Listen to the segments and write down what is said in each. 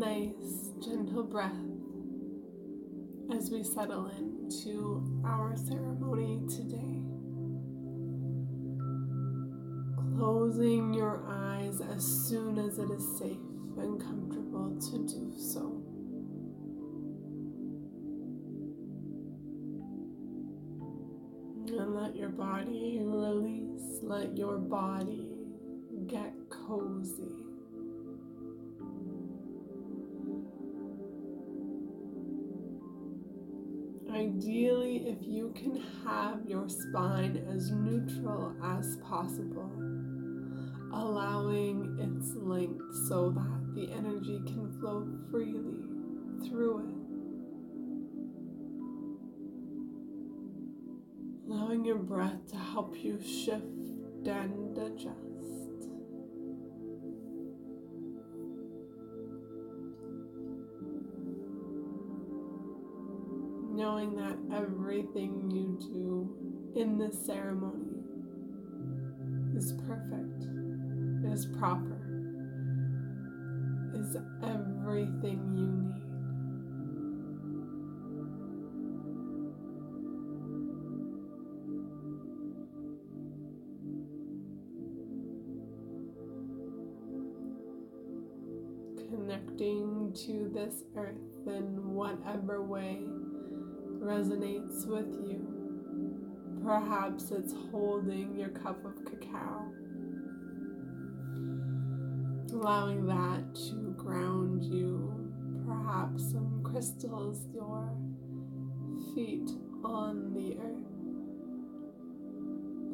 nice, gentle breath as we settle into our ceremony today. Closing your eyes as soon as it is safe and comfortable to do so. And let your body release, let your body get cozy. Ideally, if you can have your spine as neutral as possible, allowing its length so that the energy can flow freely through it. Allowing your breath to help you shift and adjust. Knowing that everything you do in this ceremony is perfect, is proper, is everything you need. connecting to this earth in whatever way resonates with you. Perhaps it's holding your cup of cacao, allowing that to ground you. Perhaps some crystals, your feet on the earth,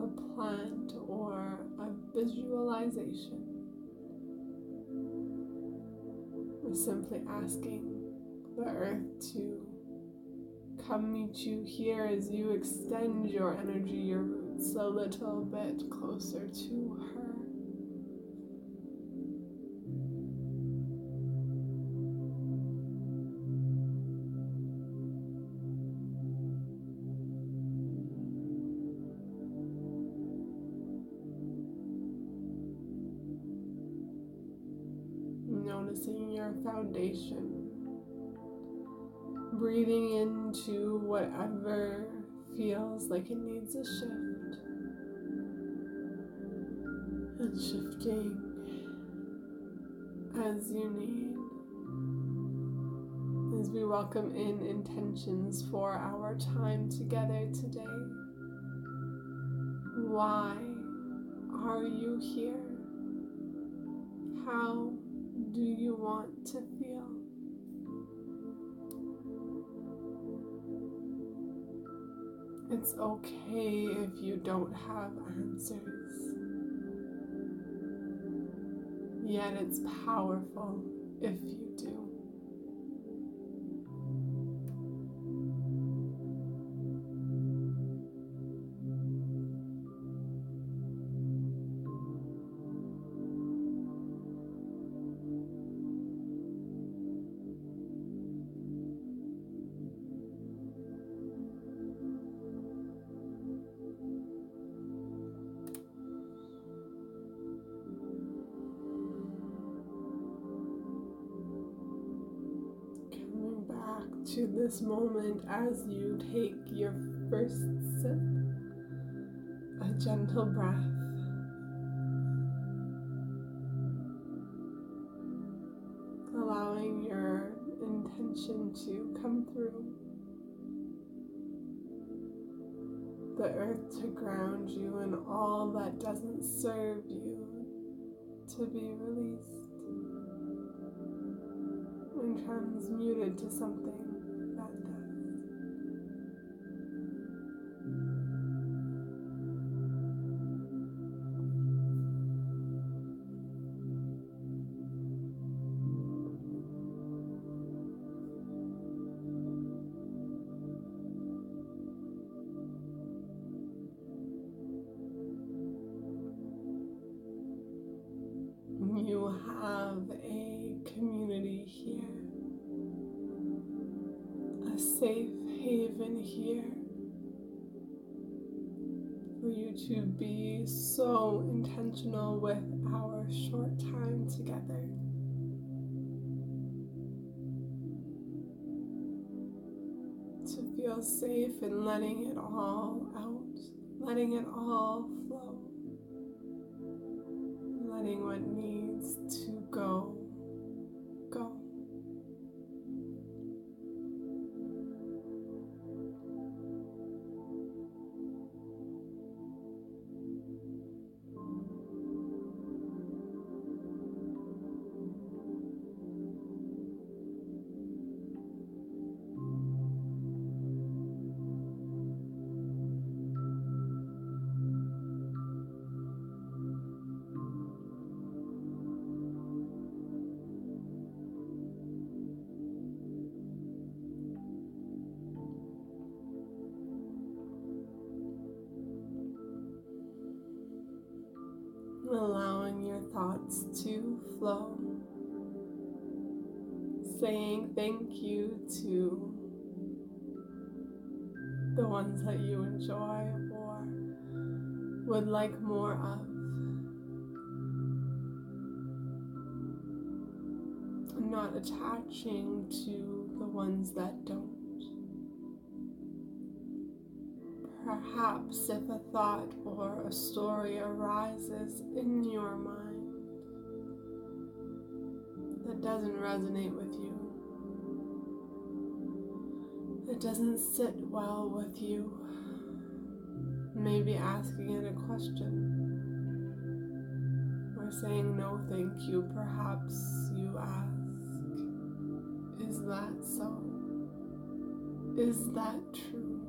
a plant, or a visualization. We're simply asking the earth to come meet you here as you extend your energy, your roots a little bit closer to her. Noticing your foundation breathing into whatever feels like it needs a shift and shifting as you need as we welcome in intentions for our time together today. Why are you here? How do you want to feel? It's okay if you don't have answers. Yet it's powerful if you do. To this moment as you take your first sip, a gentle breath. Allowing your intention to come through. The earth to ground you and all that doesn't serve you to be released and transmuted to something here for you to be so intentional with our short time together. To feel safe in letting it all out, letting it all flow, letting what needs to go. Thoughts to flow, saying thank you to the ones that you enjoy or would like more of. Not attaching to the ones that don't. Perhaps if a thought or a story arises in your mind doesn't resonate with you, that doesn't sit well with you, maybe asking it a question or saying no thank you, perhaps you ask, is that so? Is that true?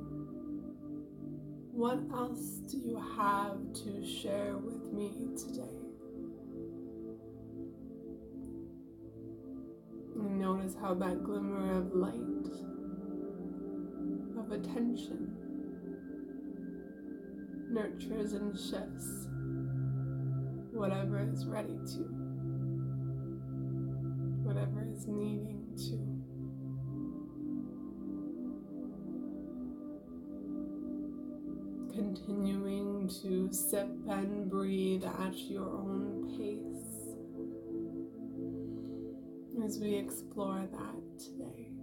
What else do you have to share with me today? How that glimmer of light, of attention, nurtures and shifts whatever is ready to, whatever is needing to. continuing to sip and breathe at your own pace as we explore that today.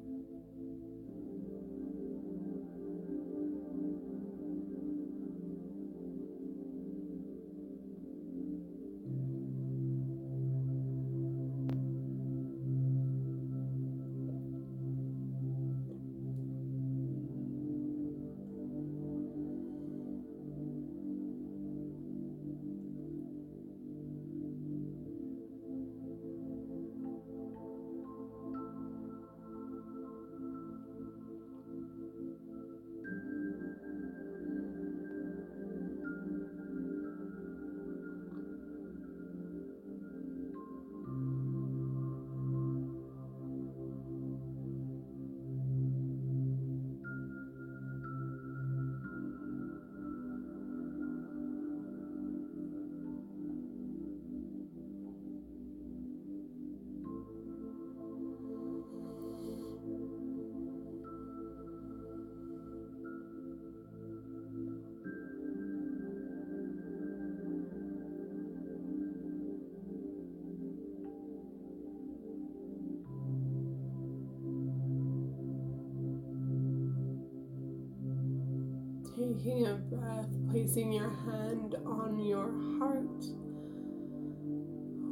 Taking a breath, placing your hand on your heart.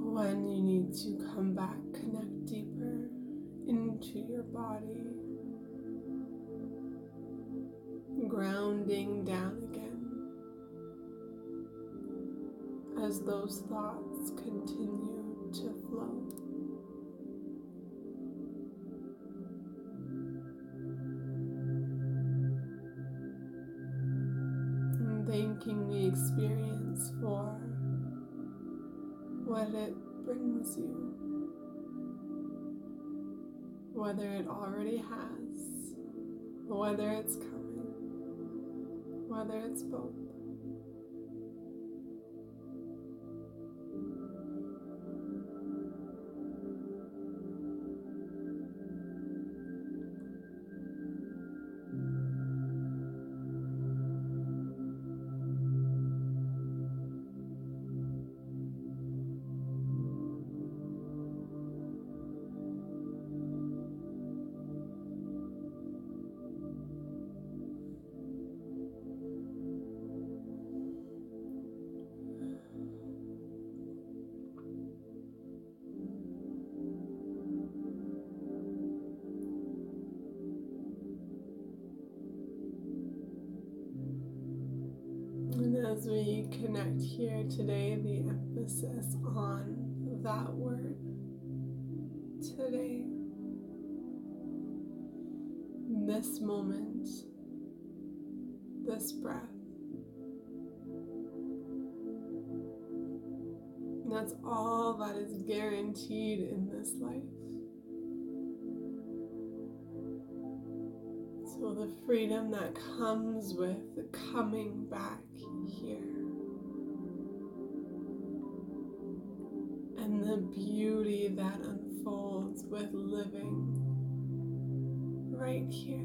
When you need to come back, connect deeper into your body, grounding down again. As those thoughts continue to flow. You, whether it already has, whether it's coming, whether it's both. Connect here today, the emphasis on that word today, this moment, this breath. And that's all that is guaranteed in this life. So, the freedom that comes with coming back here. Beauty that unfolds with living right here.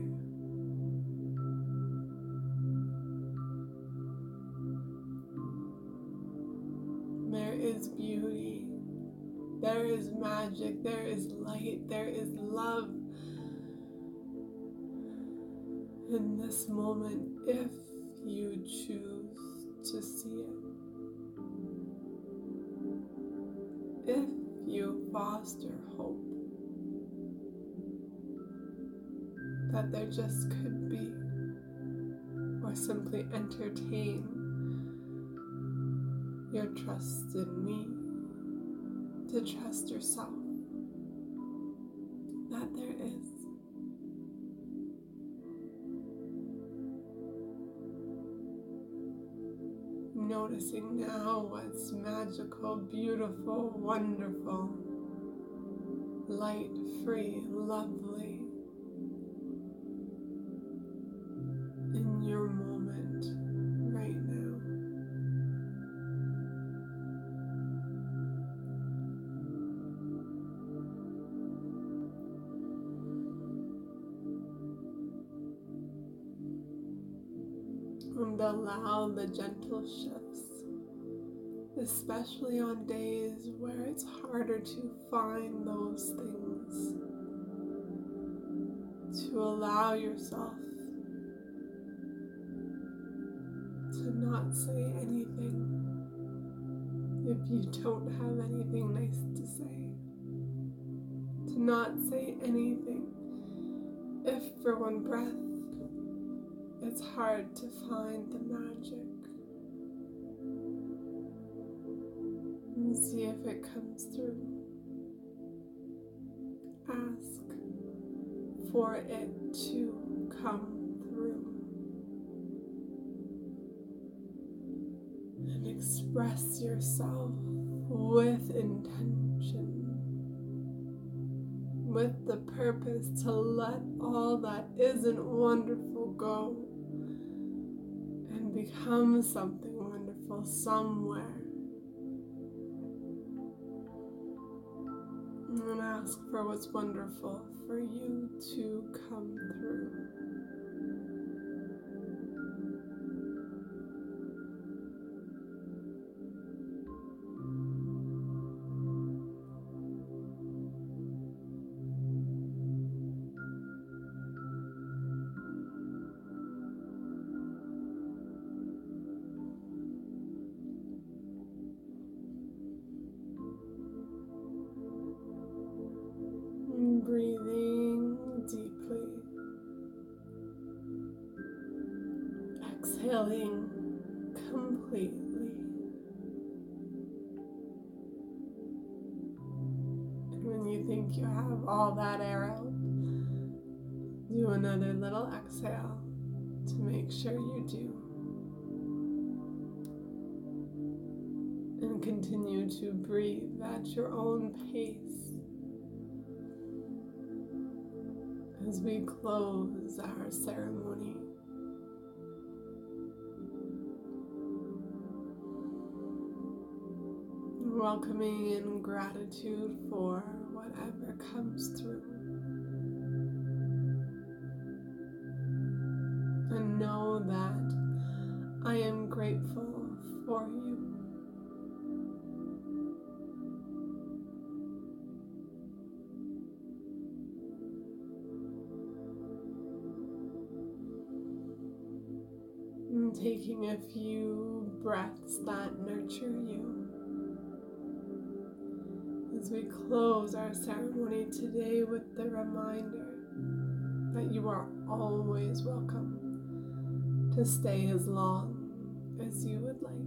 There is beauty, there is magic, there is light, there is love in this moment if you choose to see it. Foster hope that there just could be, or simply entertain your trust in me, to trust yourself that there is. Noticing now what's magical, beautiful, wonderful, light, free, lovely in your moment right now. And allow the gentle shifts, especially on days where it's harder to find those things, to allow yourself to not say anything if you don't have anything nice to say, to not say anything if for one breath it's hard to find the magic. And see if it comes through. Ask for it to come through. And express yourself with intention with the purpose to let all that isn't wonderful go and become something wonderful somewhere. And ask for what's wonderful for you to come through. Exhaling completely. And when you think you have all that air out, do another little exhale to make sure you do. And continue to breathe at your own pace. as we close our ceremony. Welcoming in gratitude for whatever comes through. And know that I am grateful for you. Taking a few breaths that nurture you. As we close our ceremony today with the reminder that you are always welcome to stay as long as you would like.